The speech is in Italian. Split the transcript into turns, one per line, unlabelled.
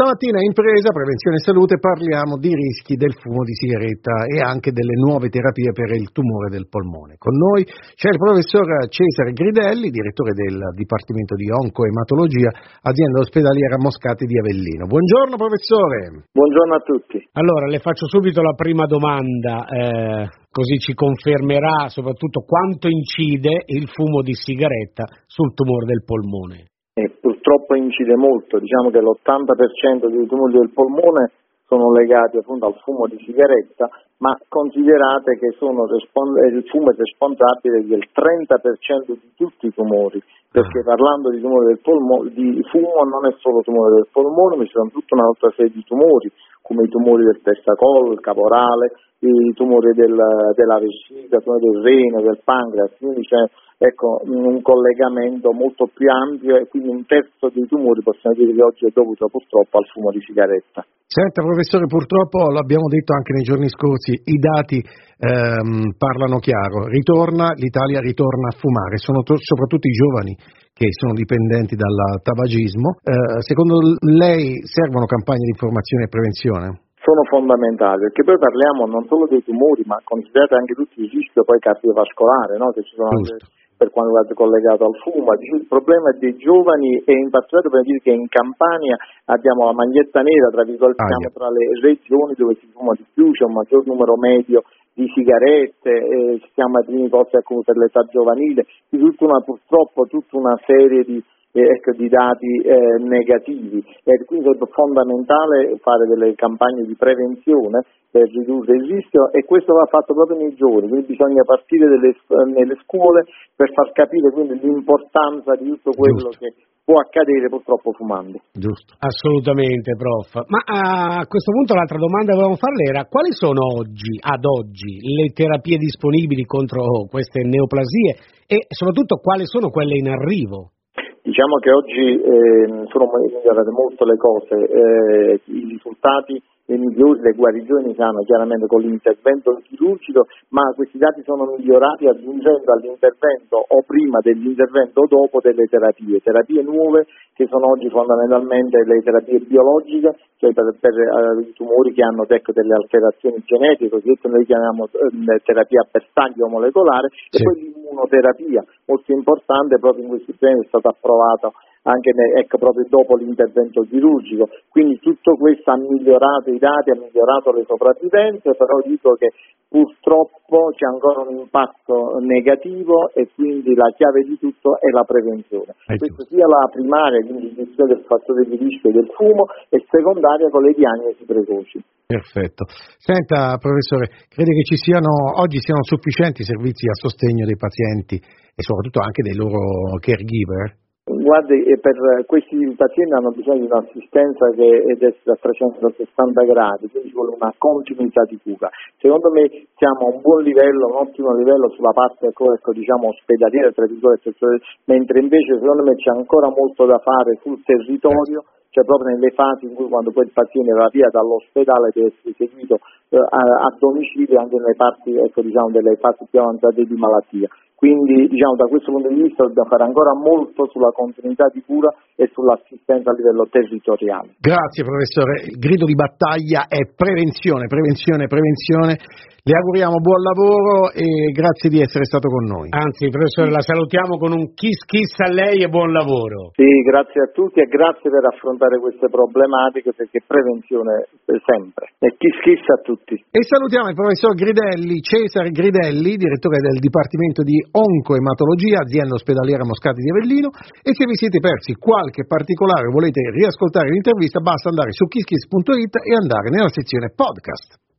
Stamattina in presa, prevenzione e salute, parliamo di rischi del fumo di sigaretta e anche delle nuove terapie per il tumore del polmone. Con noi c'è il professor Cesare Gridelli, direttore del Dipartimento di Oncoematologia, azienda ospedaliera Moscati di Avellino. Buongiorno professore.
Buongiorno a tutti.
Allora, le faccio subito la prima domanda, eh, così ci confermerà soprattutto quanto incide il fumo di sigaretta sul tumore del polmone
e purtroppo incide molto, diciamo che l'80% dei tumori del polmone sono legati appunto al fumo di sigaretta, ma considerate che eh, il fumo è responsabile del 30% di tutti i tumori, perché ah. parlando di polmone, di fumo non è solo tumore del polmone, ma ci sono tutta un'altra serie di tumori, come i tumori del testacollo, il caporale, i tumori del, della vescica, del rene, del pancreas, quindi c'è ecco, un collegamento molto più ampio e quindi un terzo dei tumori possiamo dire che oggi è dovuto purtroppo al fumo di sigaretta.
Senta professore, purtroppo l'abbiamo detto anche nei giorni scorsi, i dati ehm, parlano chiaro, ritorna, l'Italia ritorna a fumare, sono to- soprattutto i giovani che sono dipendenti dal tabagismo. Eh, secondo lei servono campagne di informazione e prevenzione?
sono fondamentali, perché poi parliamo non solo dei tumori, ma considerate anche tutti i rischi poi cardiovascolare, no? che ci sono anche per quanto riguarda collegato al fumo. Il problema dei giovani e in particolare dobbiamo dire che in Campania abbiamo la maglietta nera, tra virgolette, ah, tra le regioni dove si fuma di più, c'è un maggior numero medio di sigarette, eh, siamo ai primi posti per l'età giovanile, di tutta una, purtroppo tutta una serie di ecco, di dati eh, negativi e quindi è fondamentale fare delle campagne di prevenzione per ridurre il rischio e questo va fatto proprio nei giovani, quindi bisogna partire delle, nelle scuole per far capire quindi l'importanza di tutto quello Giusto. che può accadere purtroppo fumando.
Giusto. Assolutamente, prof. Ma a questo punto l'altra domanda che volevamo farle era quali sono oggi, ad oggi, le terapie disponibili contro queste neoplasie e soprattutto quali sono quelle in arrivo?
Diciamo che oggi eh, sono migliorate molto le cose, eh, i risultati le migliori, le guarigioni si hanno chiaramente con l'intervento chirurgico, ma questi dati sono migliorati aggiungendo all'intervento o prima dell'intervento o dopo delle terapie, terapie nuove che sono oggi fondamentalmente le terapie biologiche, cioè per, per uh, i tumori che hanno ecco, delle alterazioni genetiche, cosiddette noi chiamiamo uh, terapia a bersaglio molecolare, sì. e poi l'immunoterapia, molto importante, proprio in questi giorni è stato approvato anche ecco, proprio dopo l'intervento chirurgico. Quindi tutto questo ha migliorato i dati, ha migliorato le sopravvivenze, però dico che purtroppo c'è ancora un impatto negativo e quindi la chiave di tutto è la prevenzione. È Questo sia la primaria, quindi l'individuazione del fattore di rischio del fumo e secondaria con le diagnosi precoci.
Perfetto. Senta professore, crede che ci siano, oggi siano sufficienti servizi a sostegno dei pazienti e soprattutto anche dei loro caregiver?
Guardi, per questi pazienti hanno bisogno di un'assistenza che è a 360 gradi, quindi ci vuole una continuità di cura. Secondo me siamo a un buon livello, un ottimo livello sulla parte ecco, diciamo, ospedaliera, mentre invece secondo me c'è ancora molto da fare sul territorio cioè proprio nelle fasi in cui quando poi il paziente va via dall'ospedale deve essere seguito eh, a, a, domicilio anche nelle parti ecco, diciamo, delle fasi più avanzate di malattia. Quindi diciamo, da questo punto di vista dobbiamo fare ancora molto sulla continuità di cura e sull'assistenza a livello territoriale.
Grazie professore, il grido di battaglia è prevenzione, prevenzione, prevenzione. Le auguriamo buon lavoro e grazie di essere stato con noi.
Anzi, professore, la salutiamo con un kiss kiss a lei e buon lavoro.
Sì, grazie a tutti e grazie per affrontare queste problematiche perché prevenzione sempre. E kiss kiss a tutti.
E salutiamo il professor Gridelli, Cesare Gridelli, direttore del Dipartimento di Oncoematologia, azienda ospedaliera Moscati di Avellino e se vi siete persi qualche particolare o volete riascoltare l'intervista basta andare su kisskiss.it e andare nella sezione podcast.